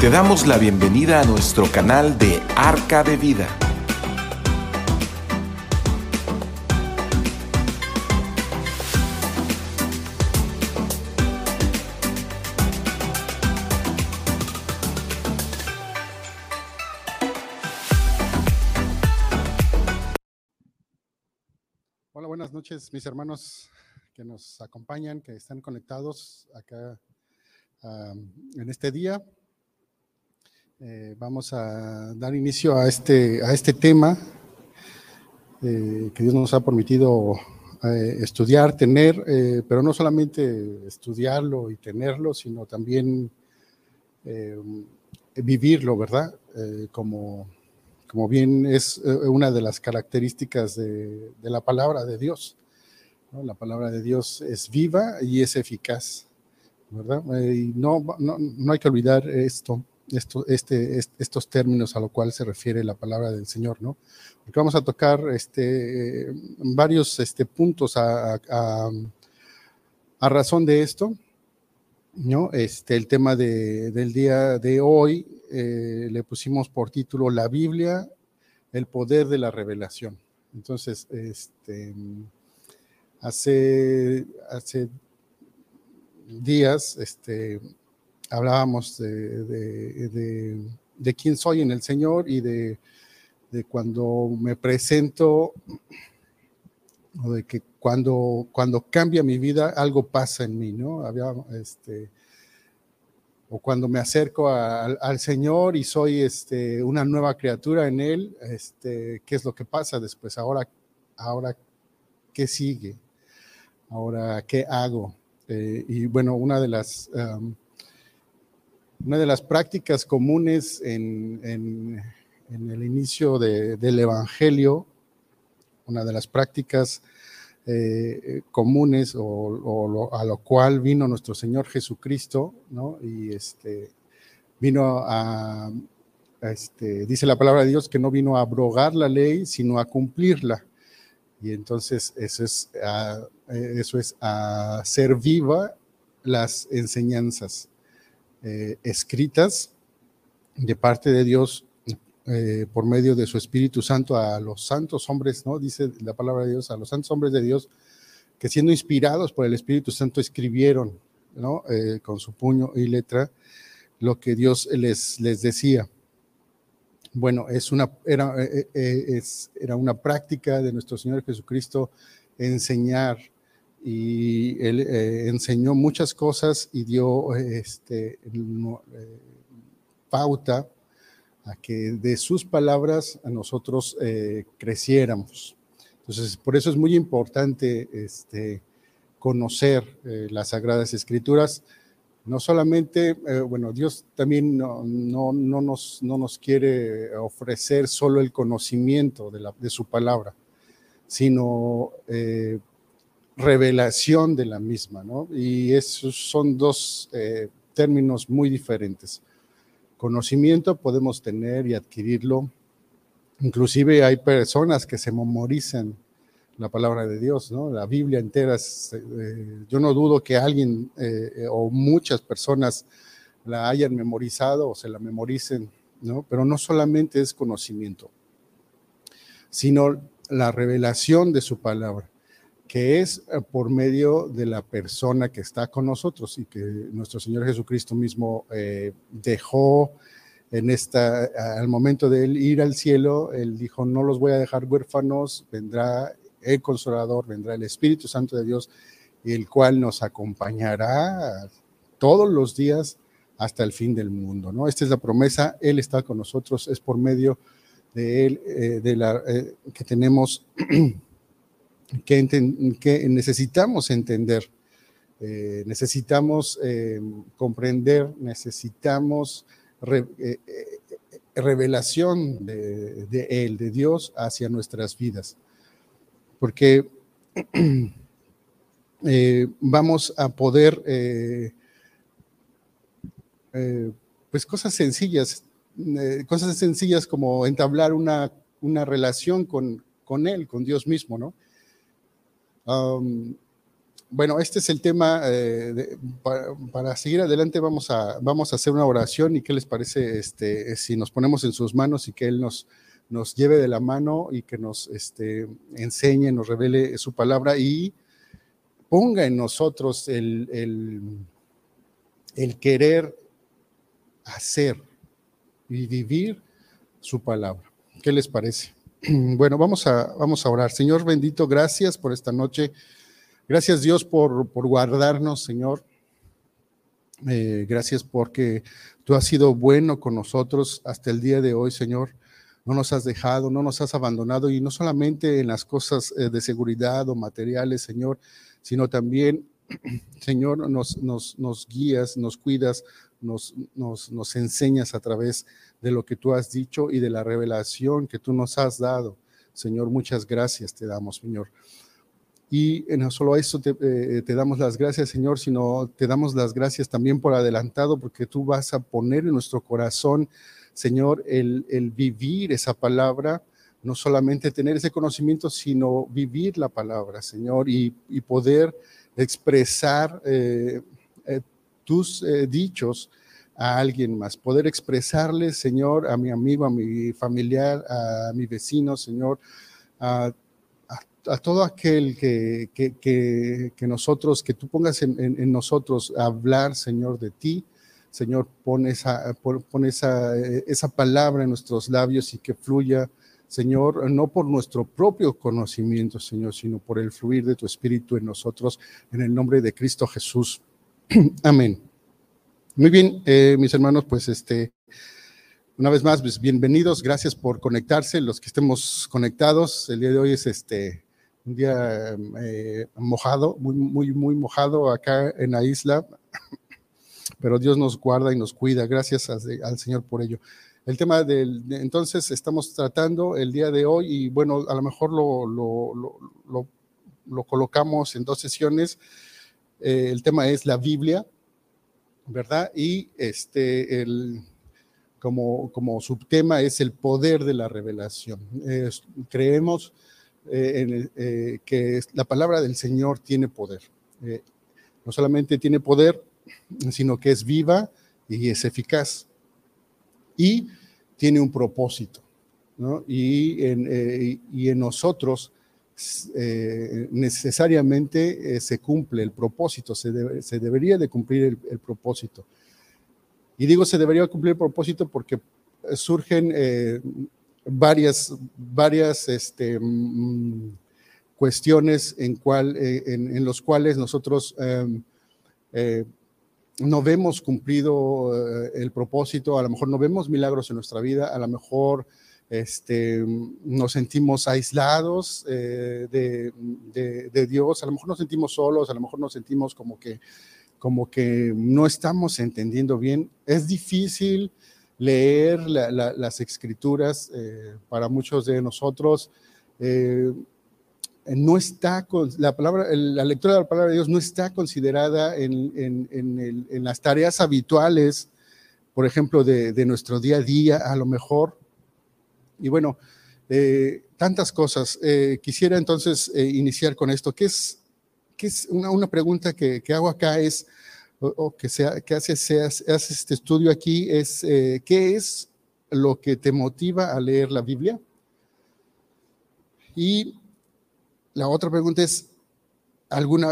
Te damos la bienvenida a nuestro canal de Arca de Vida. Hola, buenas noches, mis hermanos que nos acompañan, que están conectados acá en este día. Eh, vamos a dar inicio a este, a este tema eh, que Dios nos ha permitido eh, estudiar, tener, pero no solamente estudiarlo y tenerlo, sino también vivirlo, ¿verdad? como, como bien es una de las características de, la palabra de Dios. La palabra de Dios es viva y es eficaz, ¿verdad? y no, no, no hay que olvidar esto esto, este, estos términos a lo cual se refiere la palabra del Señor, ¿no? Porque vamos a tocar este, varios este, puntos a, a, a, razón de esto, ¿no? Este, el tema de, del día de hoy eh, le pusimos por título La Biblia, el poder de la revelación. Entonces, este, hace, hace días, este, hablábamos de, de, quién soy en el Señor y de, cuando me presento, o de que cuando, cuando cambia mi vida, algo pasa en mí, ¿no? Había, este, o cuando me acerco al Señor y soy este, una nueva criatura en Él, este, ¿qué es lo que pasa después? Ahora, ahora ¿qué sigue? Ahora, ¿qué hago? Eh, y bueno, una de las... Una de las prácticas comunes en, el inicio del Evangelio, una de las prácticas eh, comunes o, a lo cual vino nuestro Señor Jesucristo, ¿no? Y este, vino a, este, dice la palabra de Dios que no vino a abrogar la ley, sino a cumplirla. Y entonces eso es, eso es a hacer viva las enseñanzas. Eh, escritas de parte de Dios eh, por medio de su Espíritu Santo a los santos hombres, ¿no? Dice la palabra de Dios, a los santos hombres de Dios que siendo inspirados por el Espíritu Santo escribieron, ¿no? Eh, con su puño y letra lo que Dios les, les decía. Bueno, es una, era, es, era una práctica de nuestro Señor Jesucristo enseñar y él eh, enseñó muchas cosas y dio este, eh, pauta a que de sus palabras a nosotros eh, creciéramos. Entonces, por eso es muy importante este, conocer las Sagradas Escrituras. No solamente, bueno, Dios también no, no, no, nos, no nos quiere ofrecer solo el conocimiento de, la, de su palabra, sino revelación de la misma, ¿no? Y esos son dos eh, términos muy diferentes. Conocimiento podemos tener y adquirirlo. Inclusive hay personas que se memorizan la palabra de Dios, ¿no? La Biblia entera. Eh, yo no dudo que alguien eh, o muchas personas la hayan memorizado o se la memoricen, ¿no? Pero no solamente es conocimiento, sino la revelación de su palabra que es eh, por medio de la persona que está con nosotros y que nuestro Señor Jesucristo mismo eh, dejó en esta, al momento de él ir al cielo, él dijo, no los voy a dejar huérfanos, vendrá el consolador, vendrá el Espíritu Santo de Dios, el cual nos acompañará todos los días hasta el fin del mundo, ¿no? Esta es la promesa, Él está con nosotros, es por medio de Él, eh, de la, que tenemos que, necesitamos entender, eh, necesitamos eh, comprender, necesitamos eh, revelación de, Él, de Dios, hacia nuestras vidas. Porque vamos a poder, pues cosas sencillas, cosas sencillas como entablar una, una relación con, con Él, con Dios mismo, ¿no? Bueno, este es el tema. Eh, para, seguir adelante vamos a, vamos a hacer una oración y qué les parece este, si nos ponemos en sus manos y que Él nos, nos lleve de la mano y que nos este, enseñe, nos revele su palabra y ponga en nosotros el, el, el querer hacer y vivir su palabra. ¿Qué les parece? Bueno, vamos a, vamos a orar. Señor bendito, gracias por esta noche. Gracias Dios por, por guardarnos, Señor. Eh, gracias porque tú has sido bueno con nosotros hasta el día de hoy, Señor. No nos has dejado, no nos has abandonado y no solamente en las cosas eh, de seguridad o materiales, Señor, sino también, Señor, nos, nos, nos guías, nos cuidas, nos, nos, nos enseñas a través de lo que tú has dicho y de la revelación que tú nos has dado. Señor, muchas gracias te damos, Señor. Y no solo eso te, eh, te, damos las gracias, Señor, sino te damos las gracias también por adelantado, porque tú vas a poner en nuestro corazón, Señor, el, el vivir esa palabra, no solamente tener ese conocimiento, sino vivir la palabra, Señor, y, y poder expresar eh, eh, tus dichos a alguien más, poder expresarle, Señor, a mi amigo, a mi familiar, a mi vecino, Señor, a, todo aquel que, que, nosotros, que tú pongas en, nosotros hablar, Señor, de ti. Señor, pon esa, pon esa, esa palabra en nuestros labios y que fluya, Señor, no por nuestro propio conocimiento, Señor, sino por el fluir de tu Espíritu en nosotros, en el nombre de Cristo Jesús. Amén. Muy bien, eh, mis hermanos, pues este, una vez más, pues bienvenidos, gracias por conectarse, los que estemos conectados. El día de hoy es este un día eh, mojado, muy, muy, muy mojado acá en la isla, pero Dios nos guarda y nos cuida, gracias al Señor por ello. El tema del, entonces estamos tratando el día de hoy y bueno, a lo mejor lo, lo, lo, colocamos en dos sesiones. Eh, el tema es la Biblia, ¿verdad? Y este, el, como, como subtema es el poder de la revelación. creemos eh, eh, que la palabra del Señor tiene poder. No solamente tiene poder, sino que es viva y es eficaz. Y tiene un propósito. ¿no? Y, en, y en nosotros eh, necesariamente eh, se cumple el propósito, se, se debería de cumplir el, propósito. Y digo se debería cumplir el propósito porque surgen eh, varias, varias este, mm, cuestiones en, cual, en, en, los cuales nosotros em, no vemos cumplido el propósito, a lo mejor no vemos milagros en nuestra vida, a lo mejor este, nos sentimos aislados eh, de, Dios, a lo mejor nos sentimos solos, a lo mejor nos sentimos como que, como que no estamos entendiendo bien. Es difícil leer las escrituras eh, para muchos de nosotros. Eh, no está con, la palabra, la lectura de la palabra de Dios no está considerada en, en, las tareas habituales, por ejemplo, de, de, nuestro día a día, a lo mejor y bueno, eh, tantas cosas. Eh, quisiera entonces eh, iniciar con esto. ¿Qué es, qué es una, pregunta que, hago acá es, o, que, sea, que hace, hace, este estudio aquí, es ¿qué es lo que te motiva a leer la Biblia? Y la otra pregunta es, ¿alguna,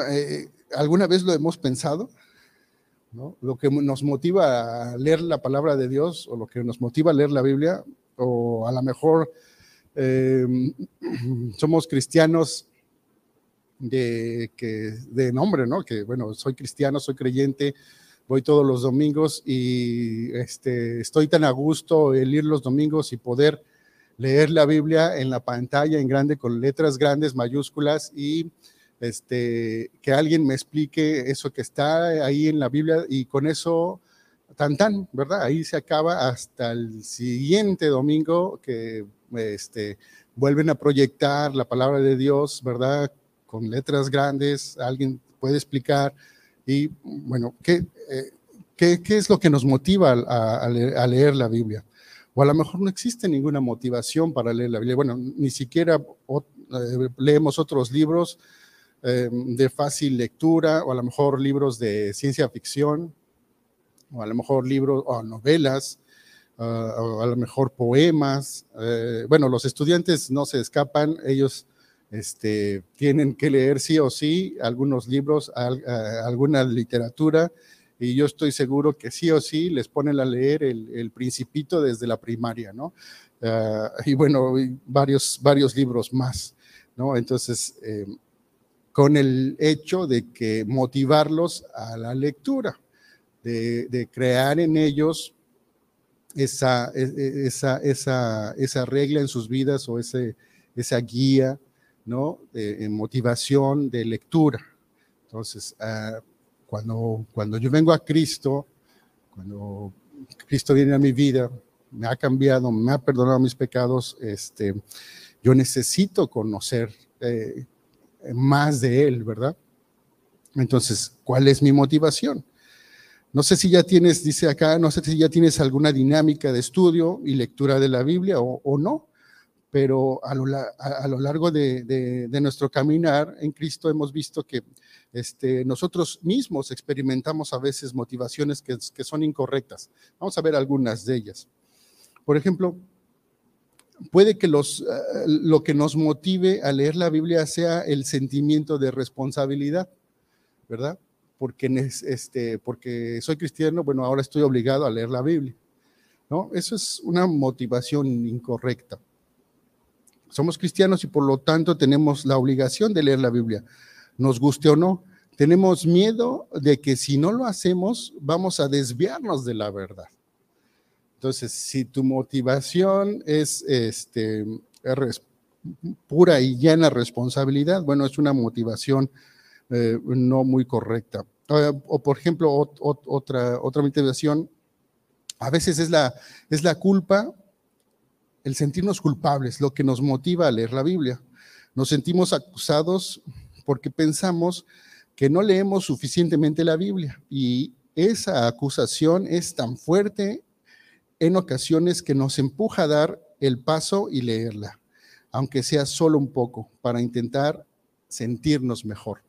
¿alguna vez lo hemos pensado? Lo que nos motiva a leer la palabra de Dios o lo que nos motiva a leer la Biblia, o a lo mejor em, somos cristianos de, que, de nombre, ¿no? Que bueno, soy cristiano, soy creyente, voy todos los domingos y este, estoy tan a gusto el ir los domingos y poder leer la Biblia en la pantalla en grande con letras grandes, mayúsculas y este, que alguien me explique eso que está ahí en la Biblia y con eso tan tan, ¿verdad? Ahí se acaba hasta el siguiente domingo que este, vuelven a proyectar la palabra de Dios, ¿verdad? Con letras grandes, alguien puede explicar. Y bueno, ¿qué, eh, qué, qué es lo que nos motiva a, leer, la Biblia? O a lo mejor no existe ninguna motivación para leer la Biblia. Bueno, ni siquiera eh, leemos otros libros em, de fácil lectura, o a lo mejor libros de ciencia ficción, o a lo mejor libros o novelas, ah, o a lo mejor poemas. Eh, bueno, los estudiantes no se escapan, ellos este, tienen que leer sí o sí algunos libros, alguna literatura, y yo estoy seguro que sí o sí les ponen a leer el, principito desde la primaria, ¿no? Ah, y bueno, varios, varios libros más, ¿no? Entonces, eh, con el hecho de que motivarlos a la lectura, de, crear en ellos esa, e, e, esa, esa, esa regla en sus vidas o ese, esa guía, ¿no? De, motivación de lectura. Entonces, ah, cuando, cuando yo vengo a Cristo, cuando Cristo viene a mi vida, me ha cambiado, me ha perdonado mis pecados, este, yo necesito conocer eh, más de Él, ¿verdad? Entonces, ¿cuál es mi motivación? No sé si ya tienes, dice acá, no sé si ya tienes alguna dinámica de estudio y lectura de la Biblia o, no, pero a lo, largo de, nuestro caminar en Cristo hemos visto que este, nosotros mismos experimentamos a veces motivaciones que, son incorrectas. Vamos a ver algunas de ellas. Por ejemplo, puede que eh, lo que nos motive a leer la Biblia sea el sentimiento de responsabilidad, ¿verdad? Porque, este, porque soy cristiano, bueno, ahora estoy obligado a leer la Biblia. ¿no? Eso es una motivación incorrecta. Somos cristianos y por lo tanto tenemos la obligación de leer la Biblia nos guste o no. Tenemos miedo de que si no lo hacemos, vamos a desviarnos de la verdad. Entonces, si tu motivación es este, pura y llena responsabilidad, bueno, es una motivación eh, no muy correcta. o, por ejemplo, otra, otra motivación, a veces es la, es la culpa, el sentirnos culpables, lo que nos motiva a leer la Biblia. Nos sentimos acusados porque pensamos que no leemos suficientemente la Biblia y esa acusación es tan fuerte en ocasiones que nos empuja a dar el paso y leerla, aunque sea solo un poco, para intentar sentirnos mejor.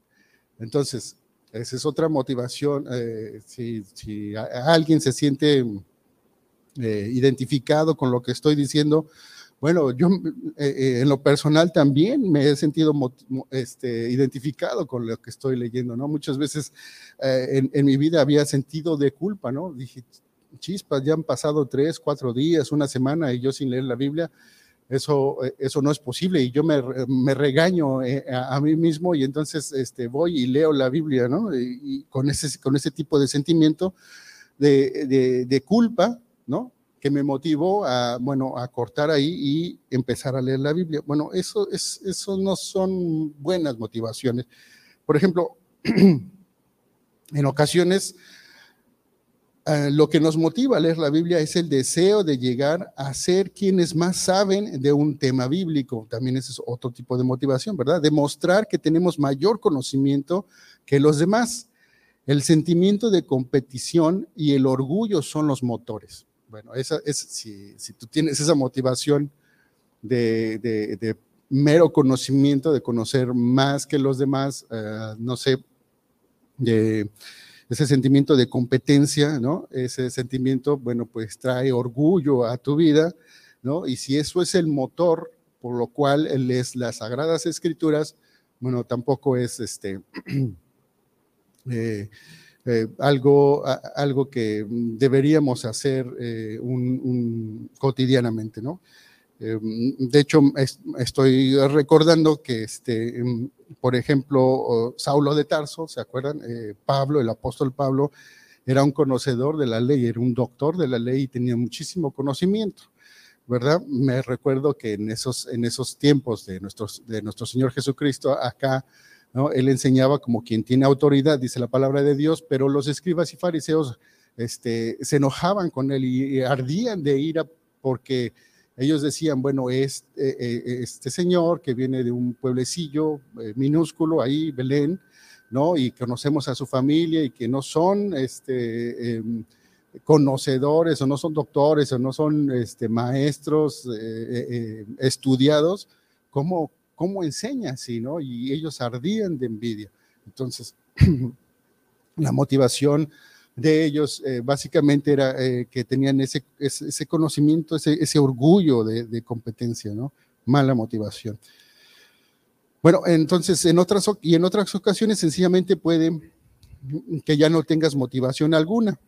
Entonces, esa es otra motivación. Eh, si, alguien se siente eh, identificado con lo que estoy diciendo, bueno, yo eh, en lo personal también me he sentido este, identificado con lo que estoy leyendo, ¿no? Muchas veces eh, en, mi vida había sentido de culpa, ¿no? Dije, chispas, ya han pasado tres, cuatro días, una semana y yo sin leer la Biblia, eso, eso no es posible y yo me, me regaño a, mí mismo y entonces este, voy y leo la Biblia, ¿no? Y, con, ese, con ese tipo de sentimiento de, de, de culpa, ¿no? que me motivó a, bueno, a cortar ahí y empezar a leer la Biblia. Bueno, eso, es, eso no son buenas motivaciones. Por ejemplo, en ocasiones eh, lo que nos motiva a leer la Biblia es el deseo de llegar a ser quienes más saben de un tema bíblico. También ese es otro tipo de motivación, ¿verdad? Demostrar que tenemos mayor conocimiento que los demás. El sentimiento de competición y el orgullo son los motores. Bueno, esa es, si, tú tienes esa motivación de, mero conocimiento, de conocer más que los demás, eh, no sé, de ese sentimiento de competencia, ¿no? Ese sentimiento, bueno, pues trae orgullo a tu vida, ¿no? Y si eso es el motor por lo cual lees las Sagradas Escrituras, bueno, tampoco es este... Eh, eh, algo, algo que deberíamos hacer eh, un, cotidianamente, ¿no? De hecho, estoy recordando que, este, por ejemplo, Saulo de Tarso, ¿se acuerdan? Pablo, el apóstol Pablo, era un conocedor de la ley, era un doctor de la ley y tenía muchísimo conocimiento. ¿verdad? Me recuerdo que en esos, en esos tiempos de, de nuestro Señor Jesucristo, acá él enseñaba como quien tiene autoridad, dice la palabra de Dios, pero los escribas y fariseos este, se enojaban con él y, ardían de ira porque ellos decían, bueno, este, este señor que viene de un pueblecillo eh, minúsculo ahí, Belén, ¿no? Y conocemos a su familia y que no son este, em, conocedores o no son doctores o no son este, maestros estudiados, ¿cómo, ¿cómo enseña así, no? Y ellos ardían de envidia. Entonces, la motivación de ellos eh, básicamente era eh, que tenían ese, ese, conocimiento, ese, ese orgullo de, de, competencia, ¿no? Mala motivación. Bueno, entonces en otras y en otras ocasiones sencillamente puede que ya no tengas motivación alguna.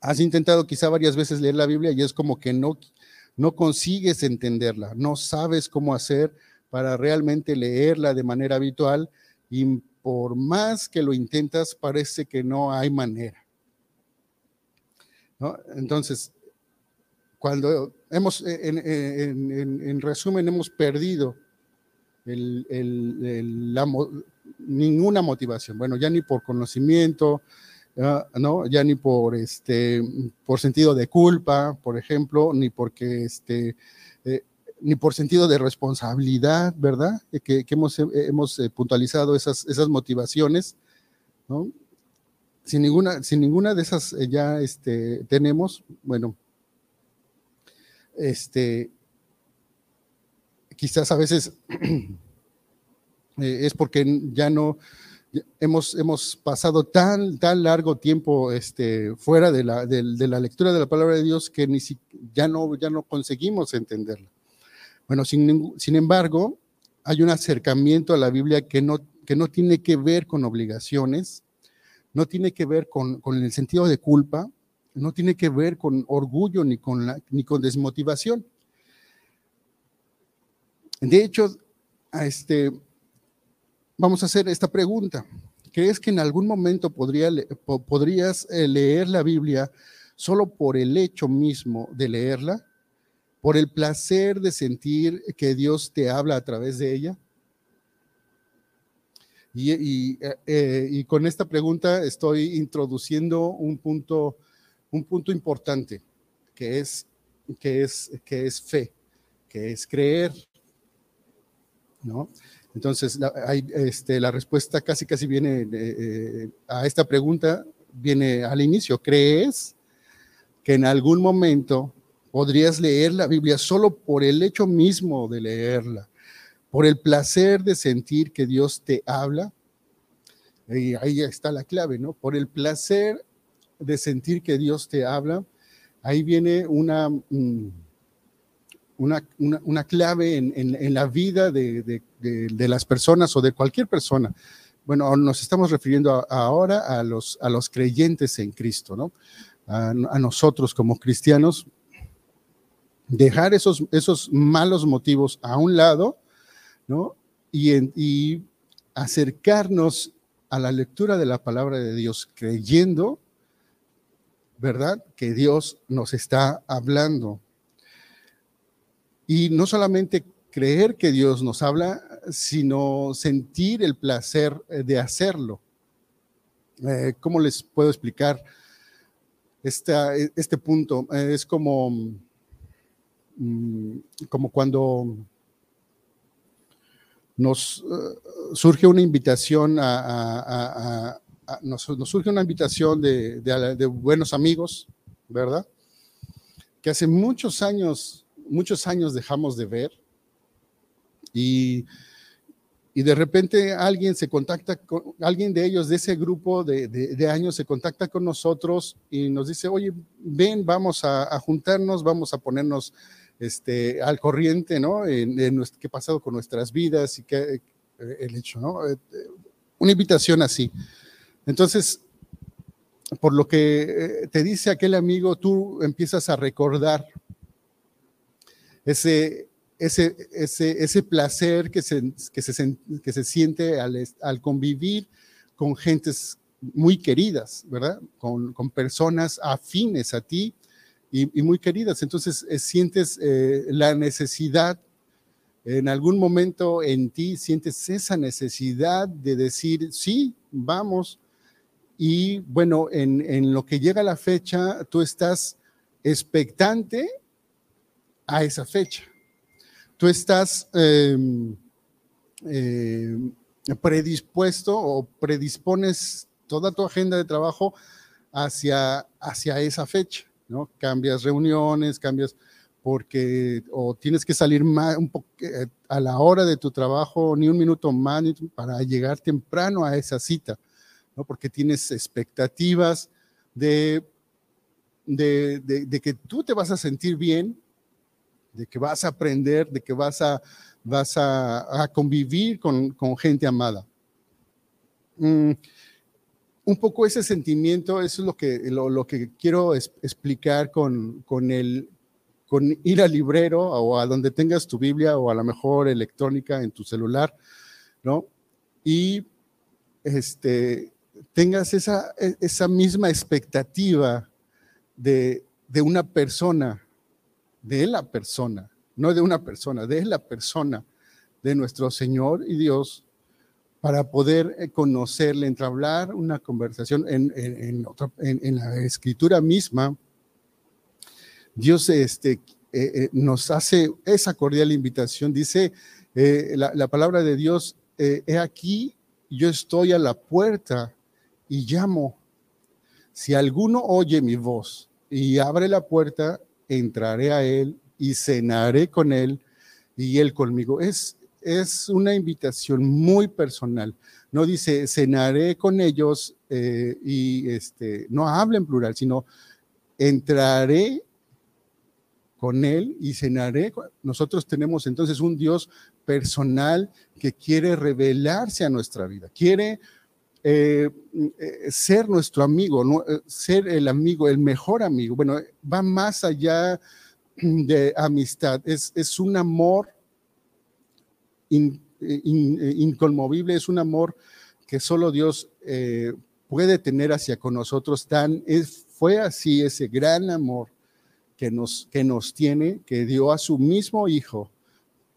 Has intentado quizá varias veces leer la Biblia y es como que no, no consigues entenderla, no sabes cómo hacer para realmente leerla de manera habitual y por más que lo intentas parece que no hay manera. Entonces, cuando hemos, en, resumen, hemos perdido ninguna motivación, bueno, ya ni por conocimiento, ¿no? Ya ni por, este, por sentido de culpa, por ejemplo, ni porque, este, eh, ni por sentido de responsabilidad, ¿verdad? Que, hemos, eh, hemos eh, puntualizado esas, esas motivaciones, ¿no? Sin ninguna, sin ninguna de esas ya este, tenemos, bueno, este, quizás a veces es porque ya no, hemos, hemos pasado tan, tan largo tiempo este, fuera de la, de, la, lectura de la palabra de Dios que ni si, ya, no, ya no conseguimos entenderla. Bueno, sin, sin embargo, hay un acercamiento a la Biblia que no, que no tiene que ver con obligaciones, no tiene que ver con, con el sentido de culpa, no tiene que ver con orgullo ni con, la, ni con desmotivación. De hecho, este, vamos a hacer esta pregunta. ¿Crees que en algún momento podría, podrías eh, leer la Biblia solo por el hecho mismo de leerla? ¿Por el placer de sentir que Dios te habla a través de ella? Y, eh, eh, con esta pregunta estoy introduciendo un punto, un punto importante, que es, que, es, que es fe, que es creer. ¿no? Entonces, la, este, respuesta casi, casi viene eh, a esta pregunta, viene al inicio. ¿Crees que en algún momento podrías leer la Biblia solo por el hecho mismo de leerla, por el placer de sentir que Dios te habla? Y ahí está la clave, ¿no? Por el placer de sentir que Dios te habla, ahí viene una... Mm, una, una, clave en, en, la vida de, de, de, las personas o de cualquier persona. Bueno, nos estamos refiriendo ahora a los, a los creyentes en Cristo, ¿no? A, a, nosotros como cristianos, dejar esos, esos malos motivos a un lado, ¿no? Y, acercarnos a la lectura de la palabra de Dios creyendo, ¿verdad? Que Dios nos está hablando y no solamente creer que Dios nos habla, sino sentir el placer eh, de hacerlo. Eh, ¿Cómo les puedo explicar este, punto? Eh, es como, como cuando nos surge una invitación a, nos, surge una invitación de, de buenos amigos, ¿verdad? Que hace muchos años muchos años dejamos de ver y, y de repente alguien se contacta, con, alguien de ellos, de ese grupo de, de, años, se contacta con nosotros y nos dice, oye, ven, vamos a, juntarnos, vamos a ponernos este, al corriente, ¿no? En, qué ha pasado con nuestras vidas y qué eh, el hecho, ¿no? Eh, una invitación así. Entonces, por lo que eh, te dice aquel amigo, tú empiezas a recordar ese, ese, ese, ese placer que se, que se, que se siente al, al, convivir con gentes muy queridas, ¿verdad? Con, con personas afines a ti y, muy queridas. Entonces eh, sientes eh, la necesidad, en algún momento en ti sientes esa necesidad de decir, sí, vamos. Y bueno, en, en lo que llega la fecha, tú estás expectante a esa fecha. Tú estás em, em, predispuesto o predispones toda tu agenda de trabajo hacia, hacia esa fecha, ¿no? Cambias reuniones, cambias porque o tienes que salir más, un eh, a la hora de tu trabajo, ni un minuto más para llegar temprano a esa cita, ¿no? porque tienes expectativas de, de, que tú te vas a sentir bien, de que vas a aprender, de que vas a, vas a, convivir con, gente amada. Mm, un poco ese sentimiento, eso es lo que, lo, que quiero explicar con, con, el, con ir al librero o a donde tengas tu Biblia o a lo mejor electrónica en tu celular, ¿no? Y este, tengas esa, esa misma expectativa de, de una persona, de la persona, no de una persona, de la persona de nuestro Señor y Dios para poder eh, conocerle, entablar una conversación en, en, en la escritura misma Dios este, eh, eh, nos hace esa cordial invitación. Dice eh, la, palabra de Dios, he aquí, yo estoy a la puerta y llamo. Si alguno oye mi voz y abre la puerta, entraré a él y cenaré con él y él conmigo. Es, es una invitación muy personal. No dice cenaré con ellos y este, no habla en plural, sino entraré con Él y cenaré. Nosotros tenemos entonces un Dios personal que quiere revelarse a nuestra vida, quiere eh, eh, ser nuestro amigo, eh, ser el amigo, el mejor amigo. Bueno, va más allá de amistad, es, es un amor inconmovible, es un amor que solo Dios puede tener hacia con nosotros. Tan, es, fue así ese gran amor que nos, que nos tiene, que dio a su mismo Hijo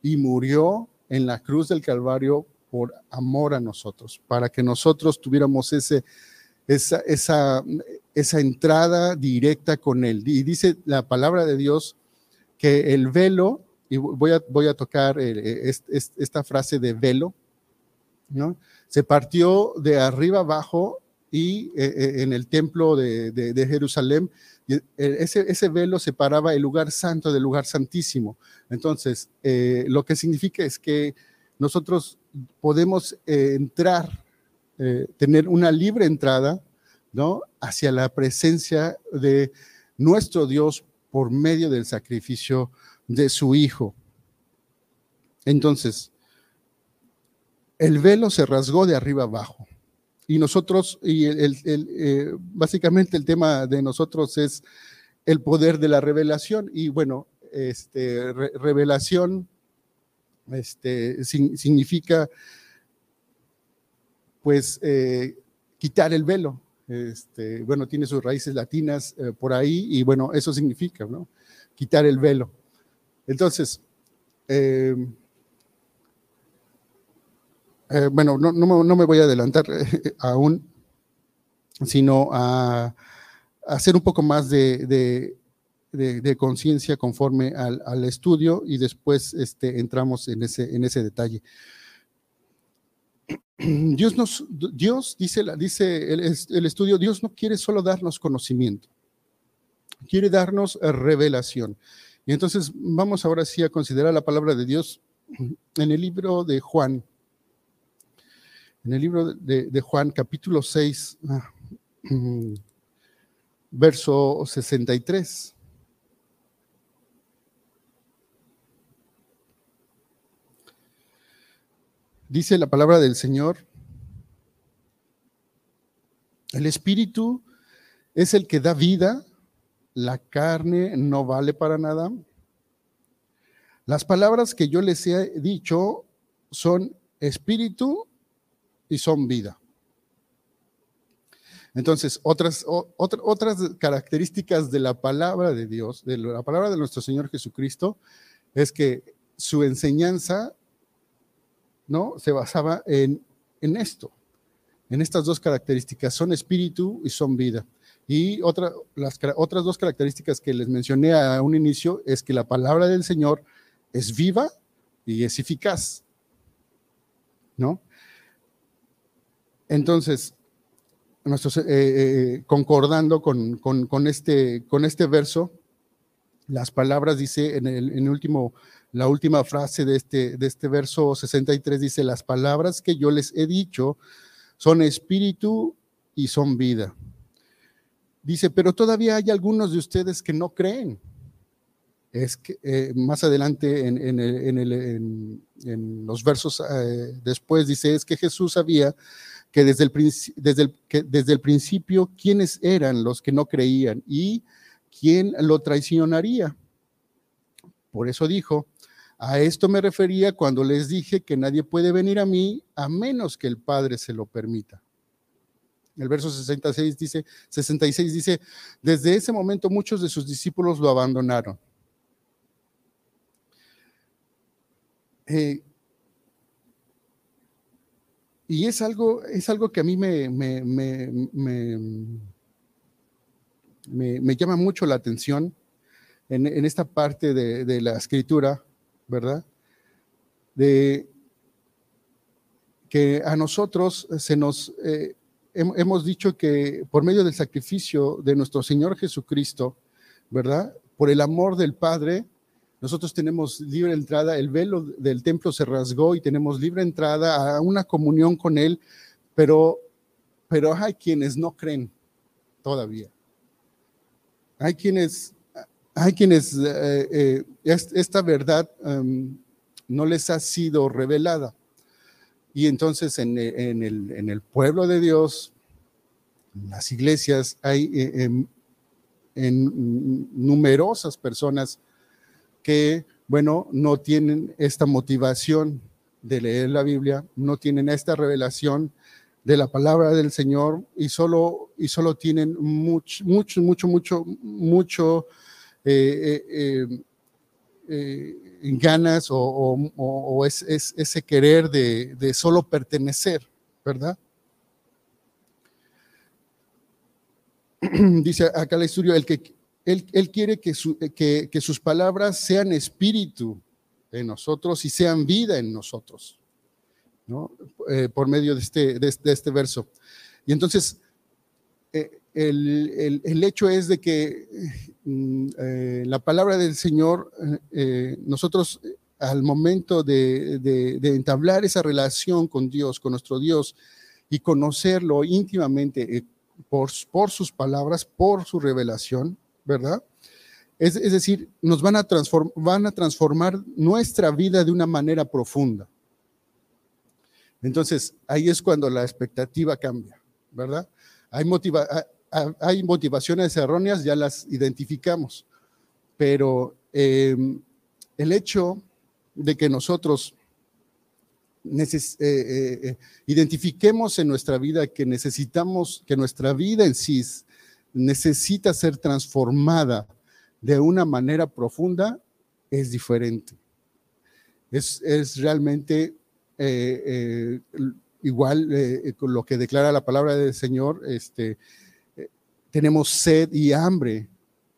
y murió en la cruz del Calvario por amor a nosotros, para que nosotros tuviéramos ese, esa, esa, esa entrada directa con Él. Y dice la palabra de Dios que el velo, y voy a, voy a tocar eh, esta frase de velo, ¿no? Se partió de arriba abajo y eh, eh, en el templo de, de Jerusalén eh, ese, ese, velo separaba el lugar santo del lugar santísimo. Entonces, eh, lo que significa es que nosotros podemos eh, entrar, tener una libre entrada, ¿no? Hacia la presencia de nuestro Dios por medio del sacrificio de su Hijo. Entonces, el velo se rasgó de arriba abajo. Y nosotros, y el, eh, básicamente el tema de nosotros es el poder de la revelación. Y bueno, este, revelación este, significa, pues, eh, quitar el velo. Este, bueno, tiene sus raíces latinas eh, por ahí y bueno, eso significa, ¿no? Quitar el velo. Entonces, eh, bueno, no, no, me voy a adelantar eh, aún, sino a, hacer un poco más de, conciencia conforme al, estudio y después este, entramos en ese, en ese detalle. Dios, nos, Dios dice, dice el, el, estudio, Dios no quiere solo darnos conocimiento, quiere darnos revelación. Y entonces vamos ahora sí a considerar la palabra de Dios en el libro de Juan, en el libro de, Juan, capítulo 6, ah, verso 63. Dice la palabra del Señor, el Espíritu es el que da vida, la carne no vale para nada. Las palabras que yo les he dicho son espíritu y son vida. Entonces, otras, otras características de la palabra de Dios, de la palabra de nuestro Señor Jesucristo, es que su enseñanza ¿no? se basaba en, en esto, en estas dos características, son espíritu y son vida. Y otra, las otras dos características que les mencioné a un inicio es que la palabra del Señor es viva y es eficaz. ¿No? Entonces, eh, eh, concordando con, este, con este verso, las palabras, dice en el, último, la última frase de este, de este verso 63, dice, las palabras que yo les he dicho son espíritu y son vida. Dice, pero todavía hay algunos de ustedes que no creen. Es que eh, más adelante en, en, en, los versos eh, después dice, es que Jesús sabía que desde el, desde el, que desde el principio quiénes eran los que no creían y quién lo traicionaría. Por eso dijo, a esto me refería cuando les dije que nadie puede venir a mí a menos que el Padre se lo permita. El verso 66 dice, 66 dice, desde ese momento muchos de sus discípulos lo abandonaron. Eh, y es algo, es algo que a mí me, me, me, llama mucho la atención en, esta parte de, la escritura, ¿verdad? De que a nosotros se nos... Eh, hemos dicho que por medio del sacrificio de nuestro Señor Jesucristo, ¿verdad? Por el amor del Padre, nosotros tenemos libre entrada, el velo del templo se rasgó y tenemos libre entrada a una comunión con Él, pero, pero hay quienes no creen todavía. Hay quienes, hay quienes eh, eh, esta verdad em, no les ha sido revelada. Y entonces en, el, pueblo de Dios, en las iglesias, hay eh, en, numerosas personas que, bueno, no tienen esta motivación de leer la Biblia, no tienen esta revelación de la palabra del Señor y solo, y solo tienen mucho, mucho, mucho, mucho, mucho eh, eh, ganas o, es, ese querer de, solo pertenecer, ¿verdad? Dice acá la historia, el que, él, quiere que, sus palabras sean espíritu en nosotros y sean vida en nosotros, ¿no? Eh, por medio de este, de, este verso. Y entonces, eh, el, hecho es de que eh, la palabra del Señor, eh, nosotros al momento de, entablar esa relación con Dios, con nuestro Dios, y conocerlo íntimamente eh, por, sus palabras, por su revelación, ¿verdad? Es, decir, nos van a, van a transformar nuestra vida de una manera profunda. Entonces, ahí es cuando la expectativa cambia, ¿verdad? Hay, motiva hay motivaciones erróneas, ya las identificamos, pero em, el hecho de que nosotros eh, eh, eh, identifiquemos en nuestra vida que necesitamos, que nuestra vida en sí necesita ser transformada de una manera profunda, es diferente. Es, es realmente igual con lo que declara la palabra del Señor, este, tenemos sed y hambre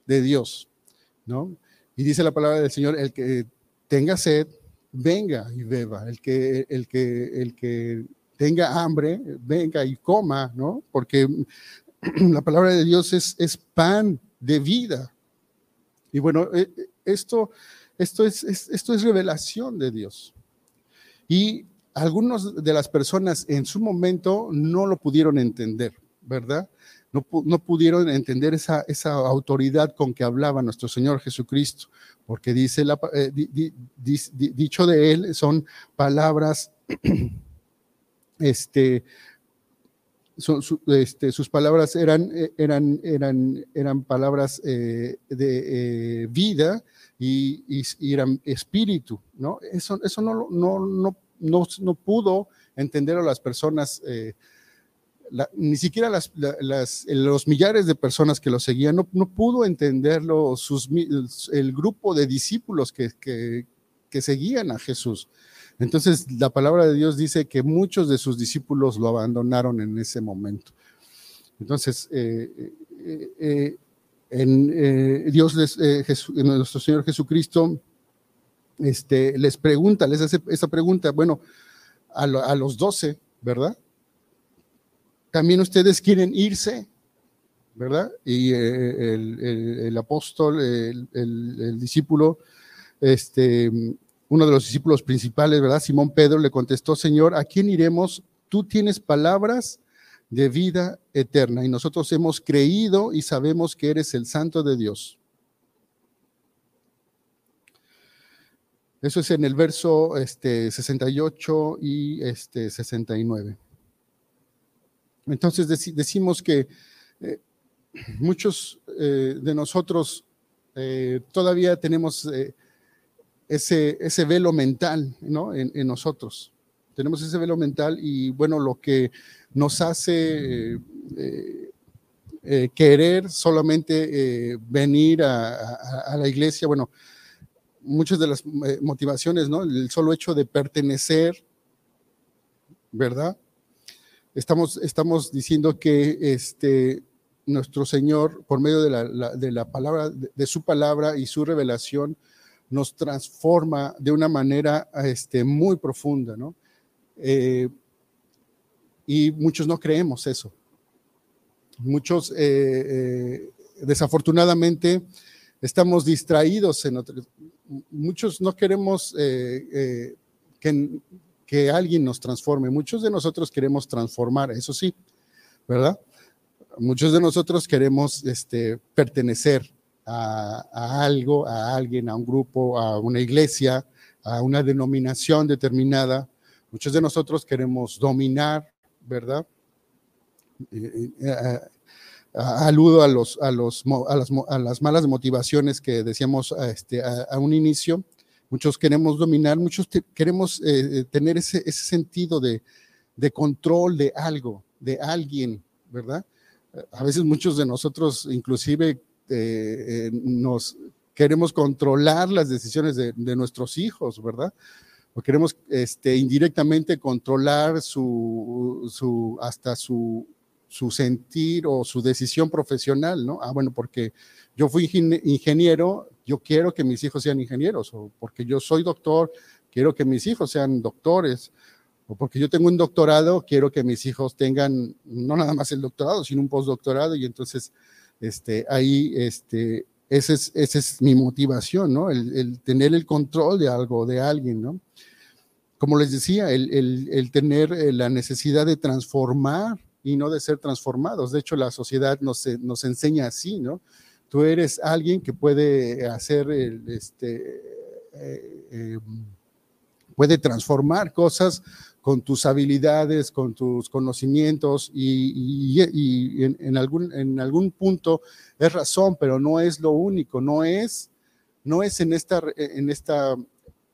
de Dios, ¿no? Y dice la palabra del Señor, el que tenga sed, venga y beba, el que, el que, el que tenga hambre, venga y coma, ¿no? Porque la palabra de Dios es, es pan de vida. Y bueno, eh, esto, esto, es, esto es revelación de Dios. Y algunas de las personas en su momento no lo pudieron entender, ¿verdad? No, pudieron entender esa, esa, autoridad con que hablaba nuestro Señor Jesucristo, porque dice la, eh, dicho de él son palabras, este, este, sus palabras eran, eh, eran, eran, eran palabras eh, de vida y, eran espíritu, ¿no? Eso, eso no, no, no, no, no pudo entender a las personas ni siquiera las, los millares de personas que lo seguían, no, pudo entenderlo el grupo de discípulos que, seguían a Jesús. Entonces, la palabra de Dios dice que muchos de sus discípulos lo abandonaron en ese momento. Entonces, eh, eh, eh, Dios, les, nuestro Señor Jesucristo, este, les pregunta, les hace esa pregunta, bueno, a los doce, ¿verdad? También ustedes quieren irse, ¿verdad? Y eh, el, apóstol, el, discípulo, este, uno de los discípulos principales, ¿verdad? Simón Pedro le contestó, Señor, ¿a quién iremos? Tú tienes palabras de vida eterna y nosotros hemos creído y sabemos que eres el santo de Dios. Eso es en el verso este, 68 y este, 69. Entonces decimos que eh, muchos eh, de nosotros eh, todavía tenemos ese, ese, velo mental ¿no? en, nosotros. Tenemos ese velo mental y bueno, lo que nos hace querer solamente venir a, la iglesia, bueno, muchas de las motivaciones, ¿no? El solo hecho de pertenecer, ¿verdad? Estamos, estamos diciendo que este, nuestro Señor, por medio de la, de la palabra, de, su palabra y su revelación, nos transforma de una manera este, muy profunda, ¿no? Eh, y muchos no creemos eso. Muchos, eh, eh, desafortunadamente, estamos distraídos en otros. Muchos no queremos que, que alguien nos transforme. Muchos de nosotros queremos transformar, eso sí, ¿verdad? Muchos de nosotros queremos este, pertenecer a, algo, a alguien, a un grupo, a una iglesia, a una denominación determinada. Muchos de nosotros queremos dominar, ¿verdad? aludo a, los, a, los, a, las, a las malas motivaciones que decíamos este, a, un inicio. Muchos queremos dominar, muchos queremos eh, tener ese, ese sentido de, de, control de algo, de alguien, ¿verdad? A veces muchos de nosotros inclusive eh, eh, nos queremos controlar las decisiones de, de, nuestros hijos, ¿verdad? O queremos este, indirectamente controlar su, su, hasta su, su sentir o su decisión profesional, ¿no? Ah, bueno, porque yo fui ingeniero, yo quiero que mis hijos sean ingenieros, o porque yo soy doctor, quiero que mis hijos sean doctores, o porque yo tengo un doctorado, quiero que mis hijos tengan no nada más el doctorado, sino un postdoctorado, y entonces este, ahí este, esa es, mi motivación, ¿no? El, tener el control de algo, de alguien, ¿no? Como les decía, el tener eh, la necesidad de transformar y no de ser transformados. De hecho, la sociedad nos, nos enseña así, ¿no? Tú eres alguien que puede hacer, el, este, eh, eh, puede transformar cosas con tus habilidades, con tus conocimientos y, en, algún, en algún punto es razón, pero no es lo único, no es, no es en, esta, en, esta,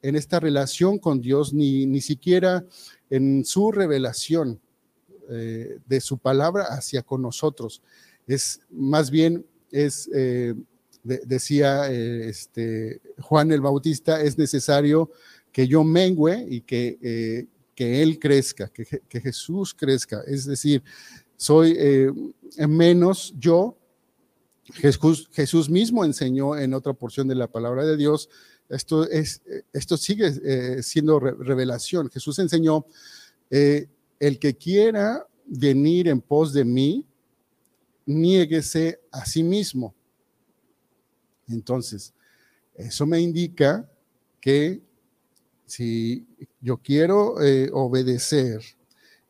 en esta relación con Dios, ni, ni siquiera en su revelación. Eh, de su palabra hacia con nosotros. Es más bien, es, eh, decía eh, este, Juan el Bautista, es necesario que yo mengüe y que, que Él crezca, que, que, Jesús crezca. Es decir, soy menos yo. Jesús, Jesús mismo enseñó en otra porción de la palabra de Dios, esto, es, esto sigue siendo revelación. Jesús enseñó el que quiera venir en pos de mí, niéguese a sí mismo. Entonces, eso me indica que si yo quiero eh, obedecer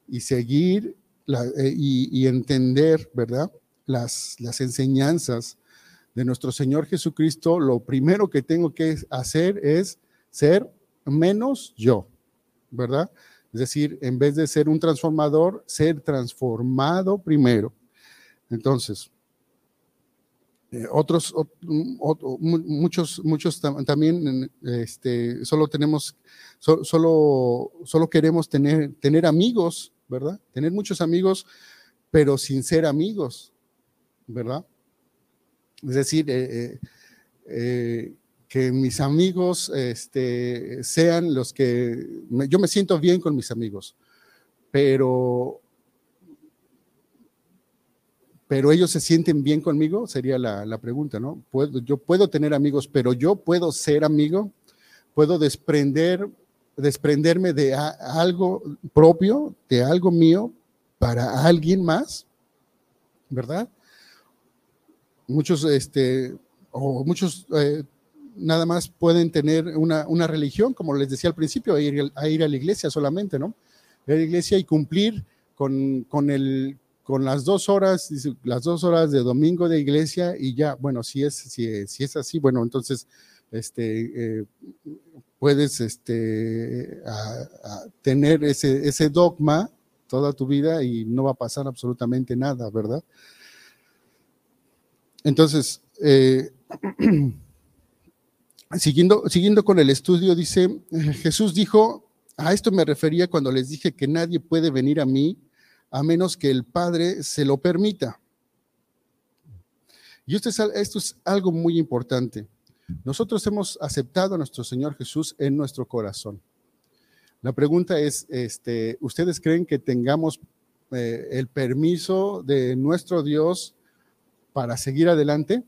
y seguir eh, y, entender, ¿verdad? Las, las enseñanzas de nuestro Señor Jesucristo, lo primero que tengo que hacer es ser menos yo, ¿verdad? Es decir, en vez de ser un transformador, ser transformado primero. Entonces, eh, otros, muchos, muchos también, este, solo tenemos, solo, solo queremos tener, tener amigos, ¿verdad? Tener muchos amigos, pero sin ser amigos, ¿verdad? Es decir, eh, eh, que mis amigos este, sean los que, yo me siento bien con mis amigos, pero, pero ellos se sienten bien conmigo, sería la, pregunta, ¿no? Puedo, yo puedo tener amigos, pero yo puedo ser amigo, puedo desprender, desprenderme de algo propio, de algo mío, para alguien más, ¿verdad? muchos, este, o muchos eh, nada más pueden tener una, una, religión, como les decía al principio, a ir a, ir a la iglesia solamente, ¿no? A la iglesia y cumplir con, con, el, con las dos horas, las dos horas de domingo de iglesia y ya, bueno, si es, si, si es así, bueno, entonces, este, eh, puedes este, tener ese, ese dogma toda tu vida y no va a pasar absolutamente nada, ¿verdad? Entonces, eh, siguiendo, siguiendo con el estudio, dice, Jesús dijo, a esto me refería cuando les dije que nadie puede venir a mí a menos que el Padre se lo permita. Y esto es, esto es algo muy importante. Nosotros hemos aceptado a nuestro Señor Jesús en nuestro corazón. La pregunta es, este, ¿ustedes creen que tengamos eh, el permiso de nuestro Dios para seguir adelante?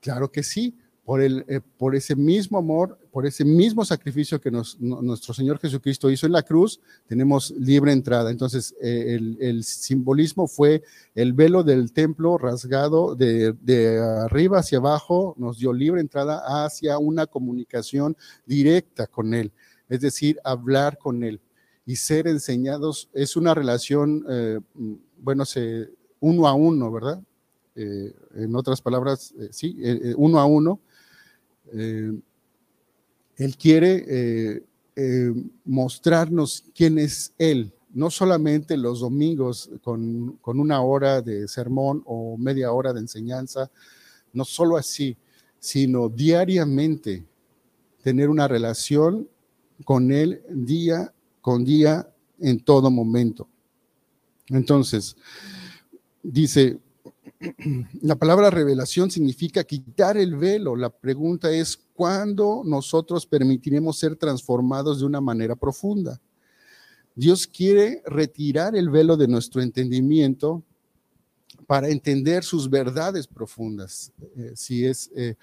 Claro que sí, por, el, eh, por ese mismo amor, por ese mismo sacrificio que nuestro Señor Jesucristo hizo en la cruz, tenemos libre entrada. Entonces, eh, el, simbolismo fue el velo del templo rasgado de, de, arriba hacia abajo, nos dio libre entrada hacia una comunicación directa con Él, es decir, hablar con Él y ser enseñados. Es una relación, eh, bueno, se, uno a uno, ¿verdad? en otras palabras, sí, uno a uno eh, él quiere eh, eh, mostrarnos quién es Él, no solamente los domingos con, una hora de sermón o media hora de enseñanza, no solo así, sino diariamente tener una relación con Él día con día en todo momento. Entonces, dice, la palabra revelación significa quitar el velo. La pregunta es, ¿cuándo nosotros permitiremos ser transformados de una manera profunda? Dios quiere retirar el velo de nuestro entendimiento para entender sus verdades profundas. Eh, si es eh,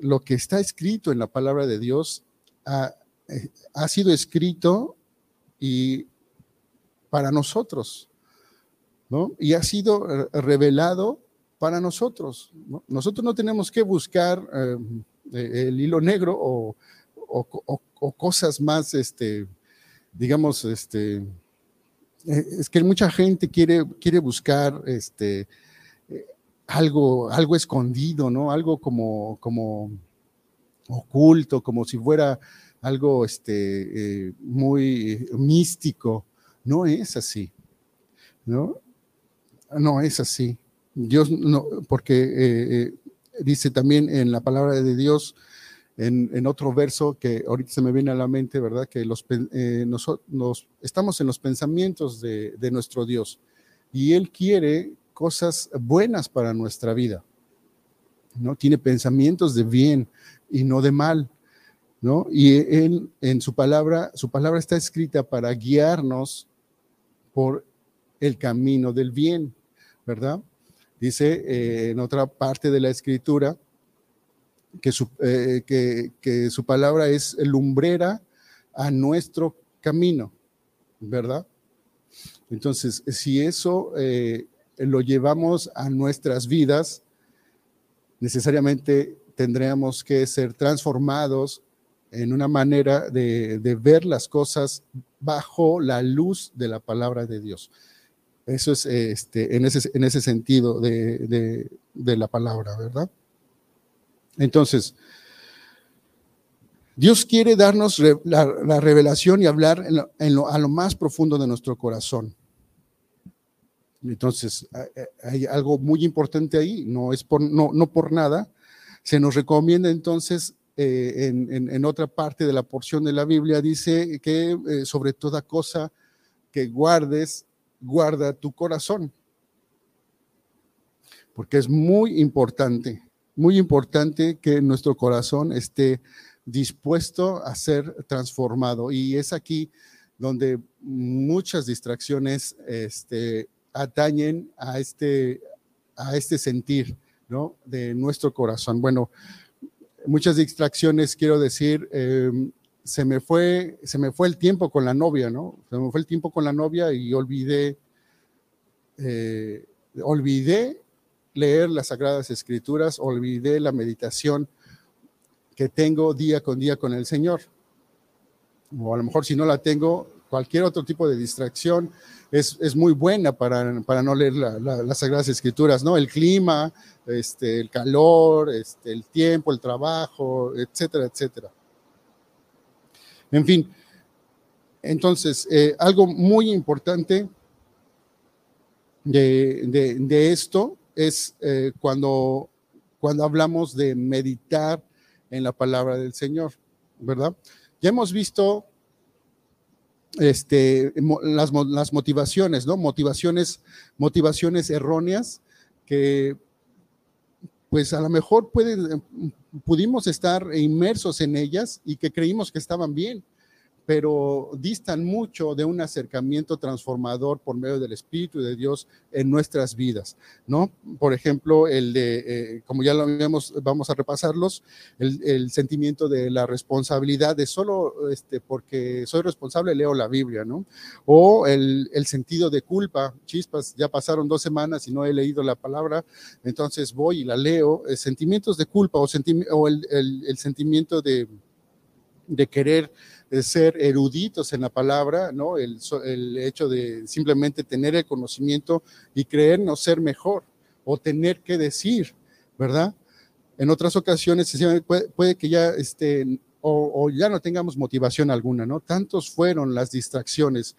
lo que está escrito en la palabra de Dios, ha, eh, ha sido escrito y para nosotros y ha sido eh, revelado para nosotros. Nosotros no tenemos que buscar eh, eh, el hilo negro o, cosas más, este, digamos, este, es que mucha gente quiere, quiere buscar este, algo, algo escondido, ¿no? Algo como, como oculto, como si fuera algo este, muy místico. No es así, ¿no? No es así. Dios no, porque eh, eh, dice también en la palabra de Dios, en, otro verso que ahorita se me viene a la mente, ¿verdad? Que los, eh, nos, estamos en los pensamientos de, de, nuestro Dios y Él quiere cosas buenas para nuestra vida, ¿no? Tiene pensamientos de bien y no de mal, ¿no? Y Él en su palabra, su palabra está escrita para guiarnos por el camino del bien. ¿Verdad? Dice eh, en otra parte de la escritura que su, eh, que, su palabra es lumbrera a nuestro camino, ¿verdad? Entonces, si eso eh, lo llevamos a nuestras vidas, necesariamente tendríamos que ser transformados en una manera de, de, ver las cosas bajo la luz de la palabra de Dios. Eso es este, en, ese, en ese sentido de, la palabra, ¿verdad? Entonces, Dios quiere darnos la, revelación y hablar en a lo más profundo de nuestro corazón. Entonces, hay algo muy importante ahí, no es por, no, no por nada. Se nos recomienda entonces eh, en, otra parte de la porción de la Biblia, dice que eh, sobre toda cosa que guardes, guarda tu corazón. Porque es muy importante, muy importante que nuestro corazón esté dispuesto a ser transformado. Y es aquí donde muchas distracciones este, atañen a este, a este sentir ¿no? de nuestro corazón. Bueno, muchas distracciones, quiero decir, em, se me fue, se me fue el tiempo con la novia, ¿no? Se me fue el tiempo con la novia y olvidé, eh, olvidé leer las Sagradas Escrituras, olvidé la meditación que tengo día con día con el Señor. O a lo mejor si no la tengo, cualquier otro tipo de distracción es, muy buena para, para no leer las Sagradas Escrituras, ¿no? El clima, este, el calor, este, el tiempo, el trabajo, etcétera, etcétera. En fin, entonces, eh, algo muy importante de, esto es eh, cuando, cuando hablamos de meditar en la palabra del Señor, ¿verdad? Ya hemos visto este, las, las, motivaciones, ¿no? Motivaciones, motivaciones erróneas que pues a lo mejor pueden, pudimos estar inmersos en ellas y que creímos que estaban bien, pero distan mucho de un acercamiento transformador por medio del Espíritu de Dios en nuestras vidas, ¿no? Por ejemplo, el de, eh, como ya lo vemos, vamos a repasarlos, el, sentimiento de la responsabilidad de solo este, porque soy responsable leo la Biblia, ¿no? O el, sentido de culpa, chispas, ya pasaron dos semanas y no he leído la palabra, entonces voy y la leo, eh, sentimientos de culpa o, o el, sentimiento de, de querer ser eruditos en la palabra, ¿no? El, hecho de simplemente tener el conocimiento y creernos ser mejor o tener que decir, ¿verdad? En otras ocasiones puede, que ya este, o, ya no tengamos motivación alguna, ¿no? Tantos fueron las distracciones.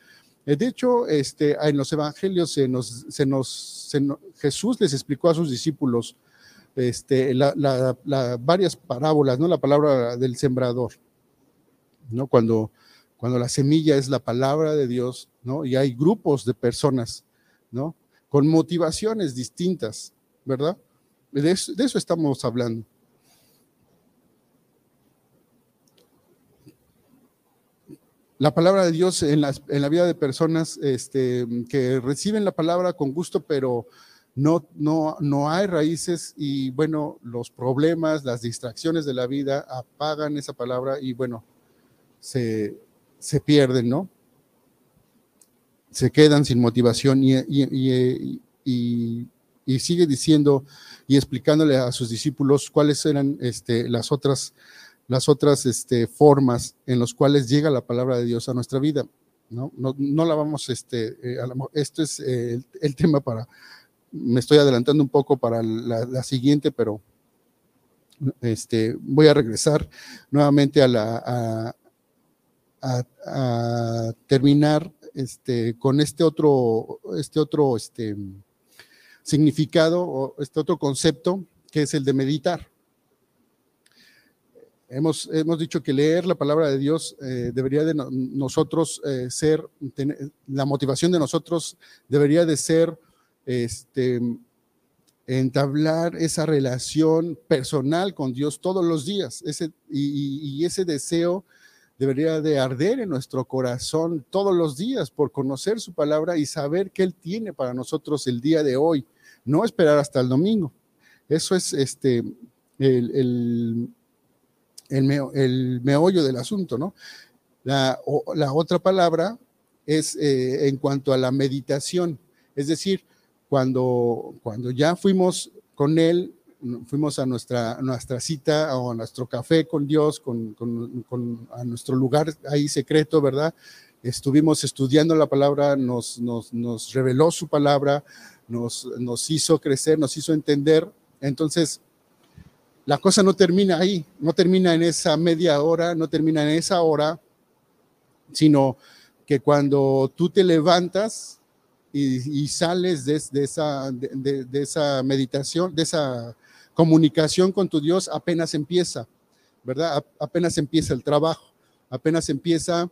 Eh, de hecho, este, en los evangelios se nos, Jesús les explicó a sus discípulos este, varias parábolas, ¿no? La palabra del sembrador. ¿No? Cuando, cuando la semilla es la palabra de Dios, ¿no? Y hay grupos de personas, ¿no? Con motivaciones distintas, ¿verdad? De eso, estamos hablando. La palabra de Dios en la, en la vida de personas este, que reciben la palabra con gusto, pero no, no, no hay raíces y bueno, los problemas, las distracciones de la vida apagan esa palabra y bueno, se, pierden, ¿no? Se quedan sin motivación y, y, sigue diciendo y explicándole a sus discípulos cuáles eran este, las otras, las otras este, formas en las cuales llega la palabra de Dios a nuestra vida. No, no, la vamos, este, eh, esto es eh, el, tema para, me estoy adelantando un poco para la, siguiente, pero este, voy a regresar nuevamente a la, a, terminar este, con este otro, este otro este, significado o este otro concepto que es el de meditar. Hemos, hemos dicho que leer la palabra de Dios eh, debería de nosotros eh, ser, la motivación de nosotros debería de ser este, entablar esa relación personal con Dios todos los días ese, y, y ese deseo debería de arder en nuestro corazón todos los días por conocer su palabra y saber qué Él tiene para nosotros el día de hoy, no esperar hasta el domingo. Eso es este, el, el, meollo del asunto, ¿no? La, la otra palabra es eh, en cuanto a la meditación, es decir, cuando, cuando ya fuimos con Él fuimos a nuestra, nuestra cita o a nuestro café con Dios, con, a nuestro lugar ahí secreto, ¿verdad? Estuvimos estudiando la palabra, nos, nos, reveló su palabra, nos, nos hizo crecer, nos hizo entender. Entonces, la cosa no termina ahí, no termina en esa media hora, no termina en esa hora, sino que cuando tú te levantas y, sales de, esa, de, esa meditación, de esa comunicación con tu Dios apenas empieza, ¿verdad? Apenas empieza el trabajo, apenas empieza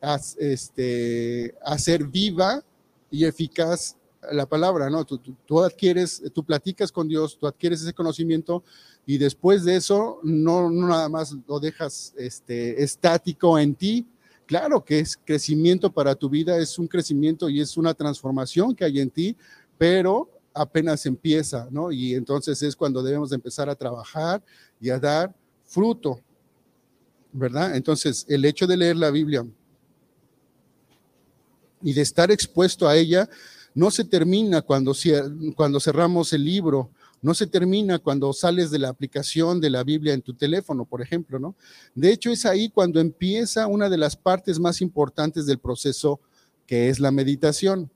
a, este, a ser viva y eficaz la palabra, ¿no? Tú, adquieres, tú platicas con Dios, tú adquieres ese conocimiento y después de eso no, no nada más lo dejas este, estático en ti. Claro que es crecimiento para tu vida, es un crecimiento y es una transformación que hay en ti, pero apenas empieza, ¿no? Y entonces es cuando debemos de empezar a trabajar y a dar fruto, ¿verdad? Entonces, el hecho de leer la Biblia y de estar expuesto a ella no se termina cuando, cuando cerramos el libro no se termina cuando sales de la aplicación de la Biblia en tu teléfono, por ejemplo, ¿no? De hecho, es ahí cuando empieza una de las partes más importantes del proceso, que es la meditación.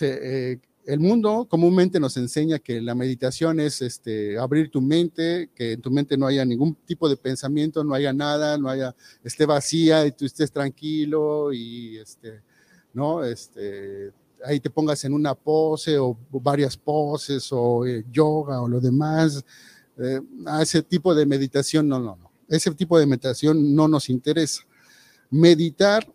Eh, el mundo comúnmente nos enseña que la meditación es este, abrir tu mente, que en tu mente no haya ningún tipo de pensamiento, no haya nada, no haya, esté vacía y tú estés tranquilo y este, ¿no? Este, ahí te pongas en una pose o varias poses o eh, yoga o lo demás. Eh, a ese tipo de meditación, no, no, no. Ese tipo de meditación no nos interesa. Meditar,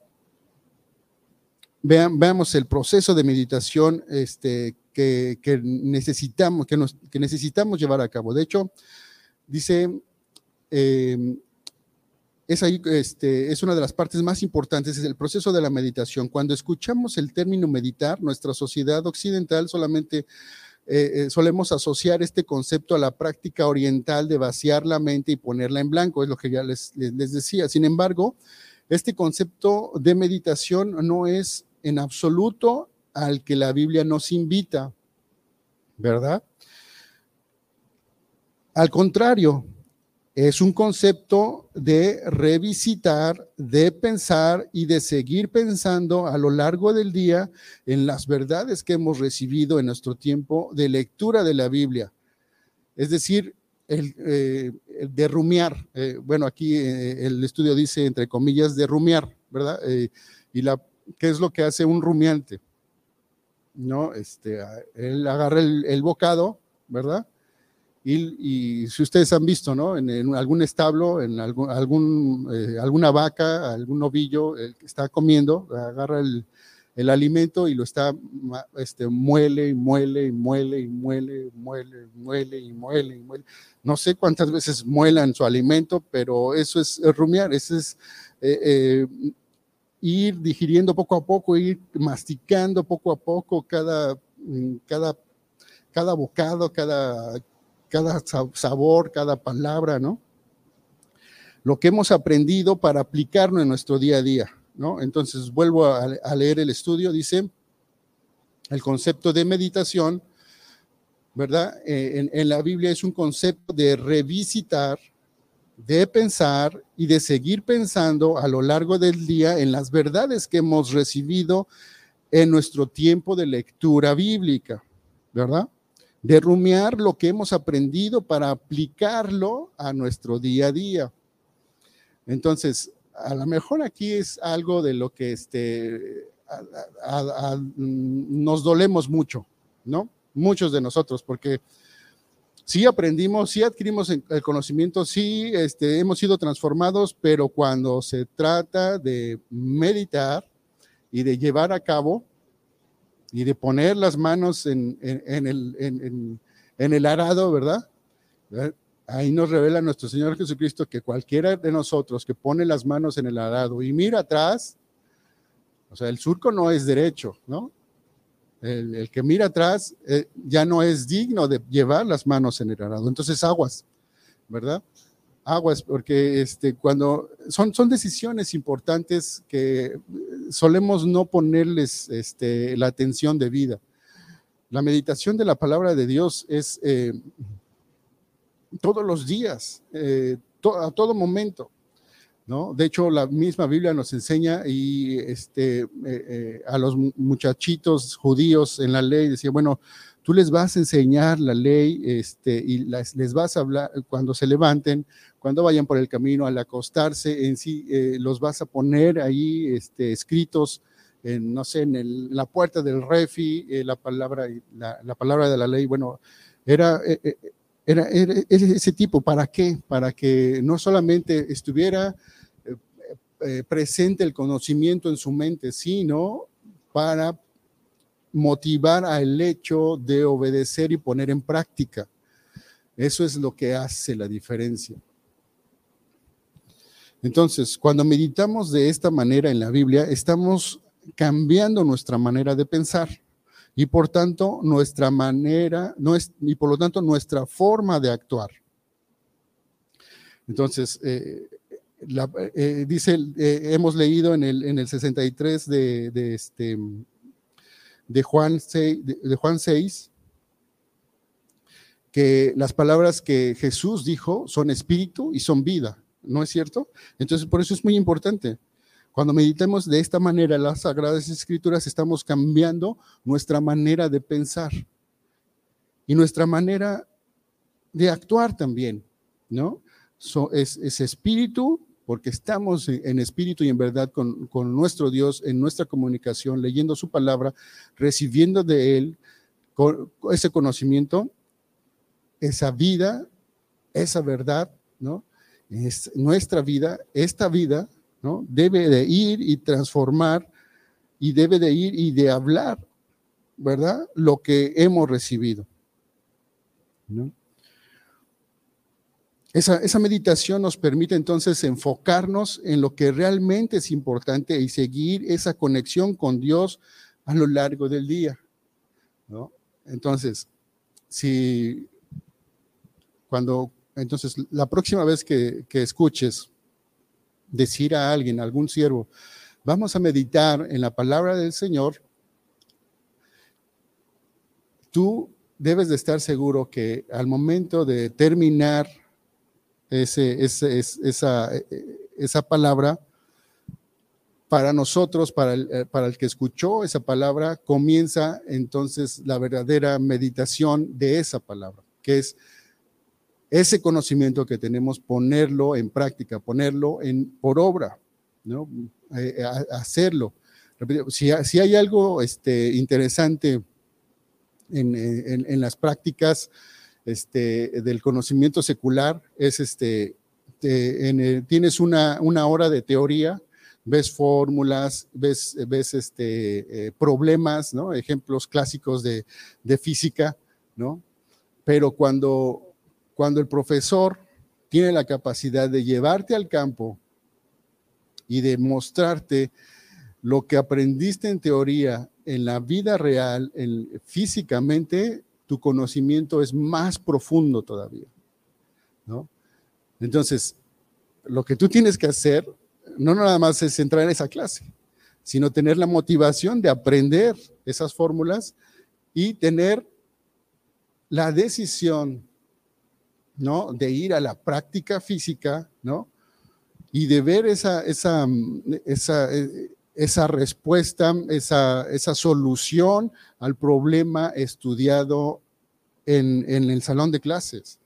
veamos el proceso de meditación este, que, necesitamos, que, necesitamos llevar a cabo. De hecho, dice, eh, es ahí, este, es una de las partes más importantes, es el proceso de la meditación. Cuando escuchamos el término meditar, nuestra sociedad occidental solamente eh, eh, solemos asociar este concepto a la práctica oriental de vaciar la mente y ponerla en blanco, es lo que ya les, les decía. Sin embargo, este concepto de meditación no es en absoluto al que la Biblia nos invita, ¿verdad? Al contrario, es un concepto de revisitar, de pensar y de seguir pensando a lo largo del día en las verdades que hemos recibido en nuestro tiempo de lectura de la Biblia. Es decir, el, eh, de rumiar. Eh, bueno, aquí eh, el estudio dice, entre comillas, de rumiar, ¿verdad? y la, ¿qué es lo que hace un rumiante? ¿No? Este, él agarra el bocado, ¿verdad? Y, si ustedes han visto, ¿no? En, algún establo, en algún, eh, alguna vaca, algún novillo, el que está comiendo, agarra el, el, alimento y lo está, este, muele y muele y muele y muele, muele, muele y muele y muele. No sé cuántas veces muelan su alimento, pero eso es, rumiar, eso es eh, eh, ir digiriendo poco a poco, ir masticando poco a poco cada, cada, cada bocado, cada cada sabor, cada palabra, ¿no? Lo que hemos aprendido para aplicarlo en nuestro día a día, ¿no? Entonces, vuelvo a, leer el estudio, dice, el concepto de meditación, ¿verdad? Eh, en, la Biblia es un concepto de revisitar, de pensar y de seguir pensando a lo largo del día en las verdades que hemos recibido en nuestro tiempo de lectura bíblica, ¿verdad? de rumiar lo que hemos aprendido para aplicarlo a nuestro día a día. Entonces, a lo mejor aquí es algo de lo que este, nos dolemos mucho, ¿no? Muchos de nosotros, porque sí aprendimos, sí adquirimos el conocimiento, sí este, hemos sido transformados, pero cuando se trata de meditar y de llevar a cabo, y de poner las manos en, el, en, el, arado, ¿verdad? Ahí nos revela nuestro Señor Jesucristo que cualquiera de nosotros que pone las manos en el arado y mira atrás, o sea, el surco no es derecho, ¿no? El, que mira atrás eh, ya no es digno de llevar las manos en el arado. Entonces, aguas, ¿verdad? aguas, porque este, cuando son, son decisiones importantes que solemos no ponerles este, la atención debida. La meditación de la palabra de Dios es eh, todos los días, eh, a todo momento. ¿No? De hecho, la misma Biblia nos enseña y este, eh, a los muchachitos judíos en la ley decía, bueno, tú les vas a enseñar la ley este, y les vas a hablar cuando se levanten, cuando vayan por el camino al acostarse, en sí eh, los vas a poner ahí este, escritos, en, no sé, en, la puerta del refi, eh, la, palabra, la, palabra de la ley, bueno, era, eh, era, ese tipo, ¿para qué? Para que no solamente estuviera presente el conocimiento en su mente, sino para motivar al hecho de obedecer y poner en práctica. Eso es lo que hace la diferencia. Entonces, cuando meditamos de esta manera en la Biblia, estamos cambiando nuestra manera de pensar y por tanto nuestra manera, no es, y por lo tanto nuestra forma de actuar. Entonces, eh, eh, dice, eh, hemos leído en el, en el 63 de, de este, de Juan 6, de, Juan 6 que las palabras que Jesús dijo son espíritu y son vida, ¿no es cierto? Entonces, por eso es muy importante. Cuando meditemos de esta manera las Sagradas Escrituras, estamos cambiando nuestra manera de pensar y nuestra manera de actuar también, ¿no? es, espíritu, porque estamos en espíritu y en verdad con, con, nuestro Dios, en nuestra comunicación, leyendo su palabra, recibiendo de Él ese conocimiento, esa vida, esa verdad, ¿no? Es nuestra vida, esta vida, Debe de ir y transformar y debe de ir y de hablar, ¿verdad? Lo que hemos recibido. Esa, meditación nos permite entonces enfocarnos en lo que realmente es importante y seguir esa conexión con Dios a lo largo del día. Entonces, si cuando, entonces, la próxima vez que escuches decir a alguien, a algún siervo, vamos a meditar en la palabra del Señor, tú debes de estar seguro que al momento de terminar ese, esa, esa palabra, para nosotros, para el, eh, para el que escuchó esa palabra, comienza entonces la verdadera meditación de esa palabra, que es ese conocimiento que tenemos, ponerlo en práctica, ponerlo en, por obra, ¿no? Eh, eh, hacerlo. Si, si, hay algo este, interesante en, en, las prácticas este, del conocimiento secular es este, tienes una, una, hora de teoría, ves fórmulas, ves, ves este, eh, problemas, ¿no? ejemplos clásicos de, de, física, ¿no? pero cuando, cuando el profesor tiene la capacidad de llevarte al campo y de mostrarte lo que aprendiste en teoría en la vida real, físicamente, tu conocimiento es más profundo todavía. Entonces, lo que tú tienes que hacer no nada más es entrar en esa clase, sino tener la motivación de aprender esas fórmulas y tener la decisión, ¿no? De ir a la práctica física, ¿no? Y de ver esa, esa, esa, esa respuesta, esa, esa solución al problema estudiado en, en, el salón de clases.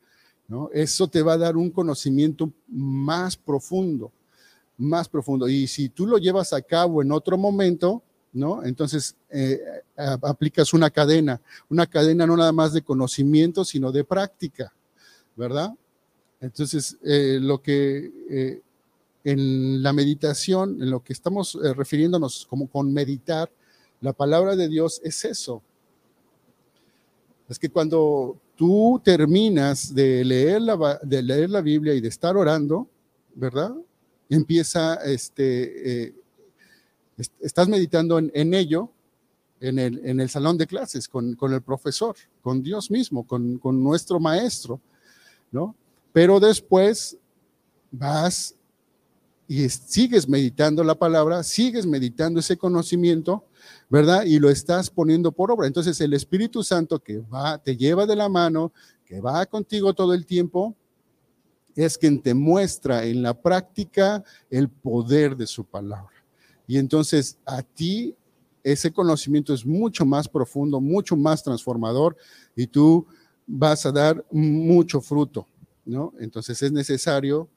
¿no? Eso te va a dar un conocimiento más profundo, más profundo. Y si tú lo llevas a cabo en otro momento, ¿no? Entonces eh, aplicas una cadena, una cadena no nada más de conocimiento, sino de práctica, ¿verdad? Entonces, eh, lo que eh, en la meditación, en lo que estamos eh, refiriéndonos como con meditar, la palabra de Dios es eso. Es que cuando tú terminas de leer la, de leer la Biblia y de estar orando, ¿verdad? Empieza, este, estás meditando en, ello, en el, en el, salón de clases, con, con el profesor, con Dios mismo, con, con nuestro maestro, ¿no? Pero después vas y sigues meditando la palabra, sigues meditando ese conocimiento, ¿verdad? Y lo estás poniendo por obra. Entonces el Espíritu Santo que va, te lleva de la mano, que va contigo todo el tiempo, es quien te muestra en la práctica el poder de su palabra. Y entonces a ti ese conocimiento es mucho más profundo, mucho más transformador y tú vas a dar mucho fruto, ¿no? Entonces es necesario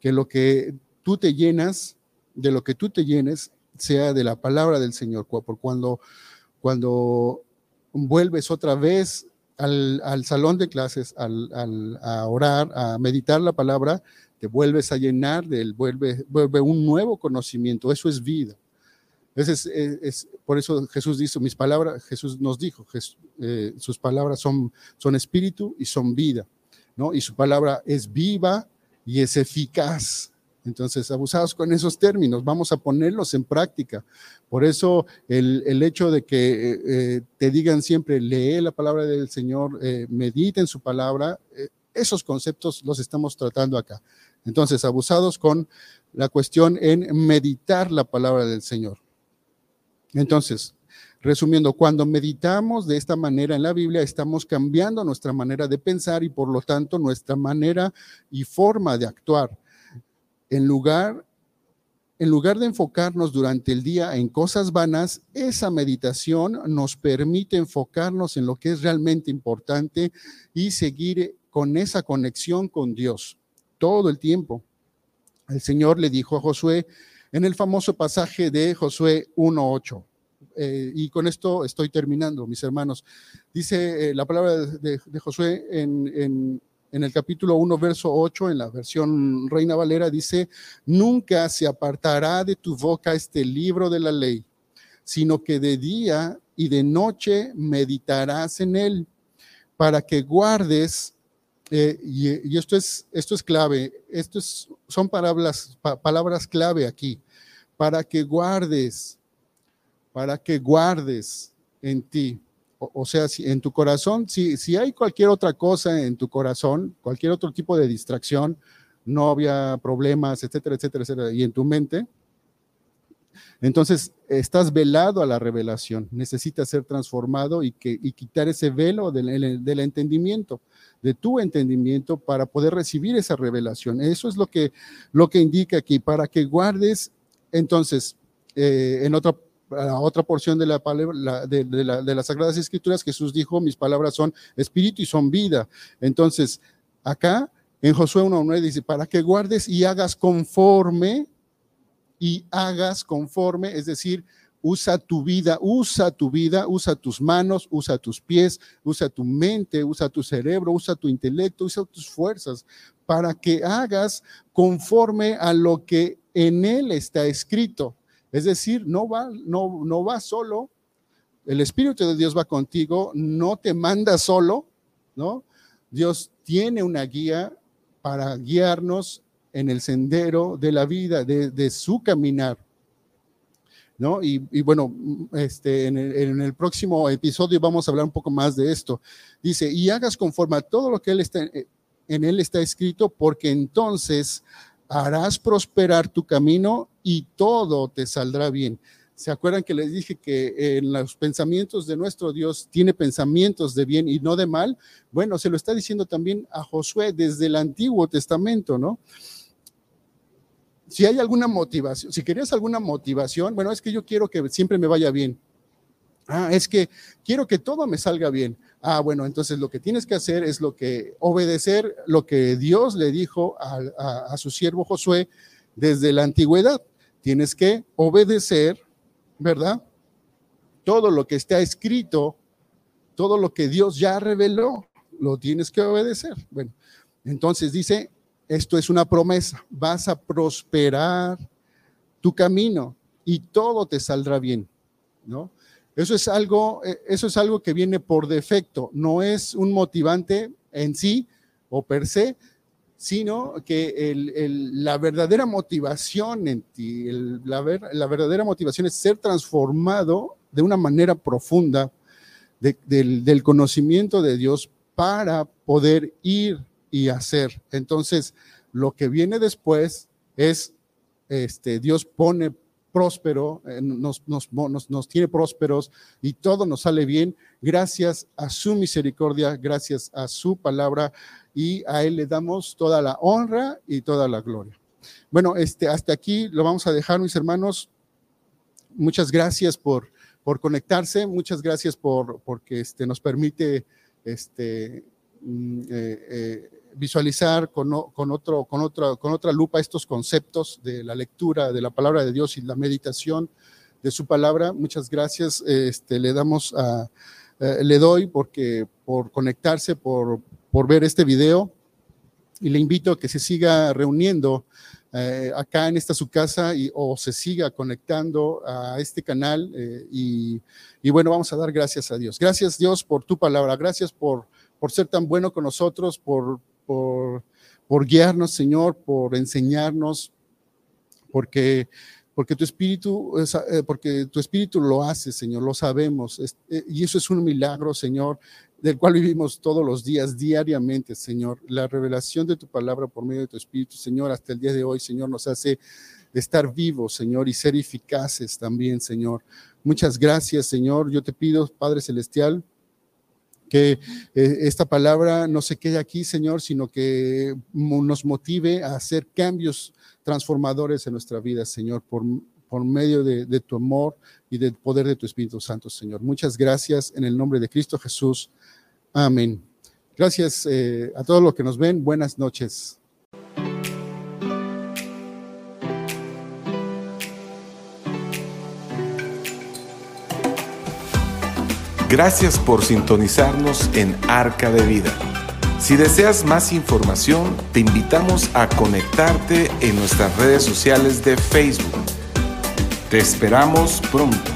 que lo que tú te llenas, de lo que tú te llenes, sea de la palabra del Señor. Por cuando, cuando vuelves otra vez al, salón de clases, al, a orar, a meditar la palabra, te vuelves a llenar del, vuelve, vuelve un nuevo conocimiento. Eso es vida. Es, es, por eso Jesús dice, mis palabras, Jesús nos dijo, eh, sus palabras son, espíritu y son vida, ¿no? Y su palabra es viva y es eficaz. Entonces, abusados con esos términos, vamos a ponerlos en práctica. Por eso el, hecho de que eh, eh, te digan siempre, lee la palabra del Señor, eh, medita en su palabra, esos conceptos los estamos tratando acá. Entonces, abusados con la cuestión en meditar la palabra del Señor. Entonces, Resumiendo, cuando meditamos de esta manera en la Biblia, estamos cambiando nuestra manera de pensar y por lo tanto nuestra manera y forma de actuar. En lugar, en lugar de enfocarnos durante el día en cosas vanas, esa meditación nos permite enfocarnos en lo que es realmente importante y seguir con esa conexión con Dios todo el tiempo. El Señor le dijo a Josué en el famoso pasaje de Josué 1.8 eh, y con esto estoy terminando, mis hermanos. Dice eh, la palabra de, Josué en, el capítulo 1, verso 8, en la versión Reina Valera, dice, nunca se apartará de tu boca este libro de la ley, sino que de día y de noche meditarás en él, para que guardes, eh, y, esto, es, esto es clave, esto es, son palabras, palabras clave aquí, para que guardes para que guardes en ti. O, sea, si en tu corazón, si, si hay cualquier otra cosa en tu corazón, cualquier otro tipo de distracción, novia, problemas, etcétera, etcétera, etcétera, y en tu mente, entonces estás velado a la revelación, necesitas ser transformado y, que, y quitar ese velo del, del, entendimiento, de tu entendimiento para poder recibir esa revelación. Eso es lo que, lo que indica aquí, para que guardes, entonces, eh, en otra otra porción de la, de, la, de las Sagradas Escrituras, Jesús dijo, mis palabras son espíritu y son vida. Entonces, acá en Josué 1.9 dice, para que guardes y hagas conforme, y hagas conforme, es decir, usa tu vida, usa tu vida, usa tus manos, usa tus pies, usa tu mente, usa tu cerebro, usa tu intelecto, usa tus fuerzas, para que hagas conforme a lo que en él está escrito. Es decir, no va, no, no va solo, el Espíritu de Dios va contigo, no te manda solo, ¿no? Dios tiene una guía para guiarnos en el sendero de la vida, de, su caminar. ¿No? Y, bueno, este, en, el, próximo episodio vamos a hablar un poco más de esto. Dice, y hagas conforme a todo lo que él está, en él está escrito, porque entonces harás prosperar tu camino y todo te saldrá bien. ¿Se acuerdan que les dije que en los pensamientos de nuestro Dios tiene pensamientos de bien y no de mal? Bueno, se lo está diciendo también a Josué desde el Antiguo Testamento, ¿no? Si hay alguna motivación, si querías alguna motivación, bueno, es que yo quiero que siempre me vaya bien. Ah, es que quiero que todo me salga bien. Ah, bueno, entonces lo que tienes que hacer es lo que obedecer lo que Dios le dijo a, su siervo Josué desde la antigüedad. Tienes que obedecer, ¿verdad? Todo lo que está escrito, todo lo que Dios ya reveló, lo tienes que obedecer. Bueno, entonces dice, esto es una promesa, vas a prosperar tu camino y todo te saldrá bien, ¿no? Eso es algo, eh, eso es algo que viene por defecto, no es un motivante en sí o per se, sino que la verdadera motivación en ti, la, verdadera motivación es ser transformado de una manera profunda del, del, conocimiento de Dios para poder ir y hacer. Entonces, lo que viene después es, este, Dios pone próspero, eh, nos, nos, nos, tiene prósperos y todo nos sale bien gracias a su misericordia, gracias a su palabra y a Él le damos toda la honra y toda la gloria. Bueno, este, hasta aquí lo vamos a dejar, mis hermanos. Muchas gracias por, por conectarse, muchas gracias por porque este, nos permite este, eh, eh, visualizar con, otro, con, otra, con otra lupa estos conceptos de la lectura de la palabra de Dios y la meditación de su palabra. Muchas gracias. Este, le damos a, eh, le doy porque por conectarse, por, por ver este video y le invito a que se siga reuniendo acá en esta su casa y, o se siga conectando a este canal y, y, bueno, vamos a dar gracias a Dios. Gracias Dios por tu palabra, gracias por, por ser tan bueno con nosotros, por, por, guiarnos, Señor, por enseñarnos, porque, porque tu espíritu, eh, porque tu espíritu lo hace, Señor, lo sabemos. Eh, y eso es un milagro, Señor, del cual vivimos todos los días, diariamente, Señor. La revelación de tu palabra por medio de tu espíritu, Señor, hasta el día de hoy, Señor, nos hace estar vivos, Señor, y ser eficaces también, Señor. Muchas gracias, Señor. Yo te pido, Padre Celestial, que eh, esta palabra no se quede aquí, Señor, sino que nos motive a hacer cambios transformadores en nuestra vida, Señor, por, por medio de, tu amor y del poder de tu Espíritu Santo, Señor. Muchas gracias en el nombre de Cristo Jesús. Amén. Gracias eh, a todos los que nos ven. Buenas noches. Gracias por sintonizarnos en Arca de Vida. Si deseas más información, te invitamos a conectarte en nuestras redes sociales de Facebook. Te esperamos pronto.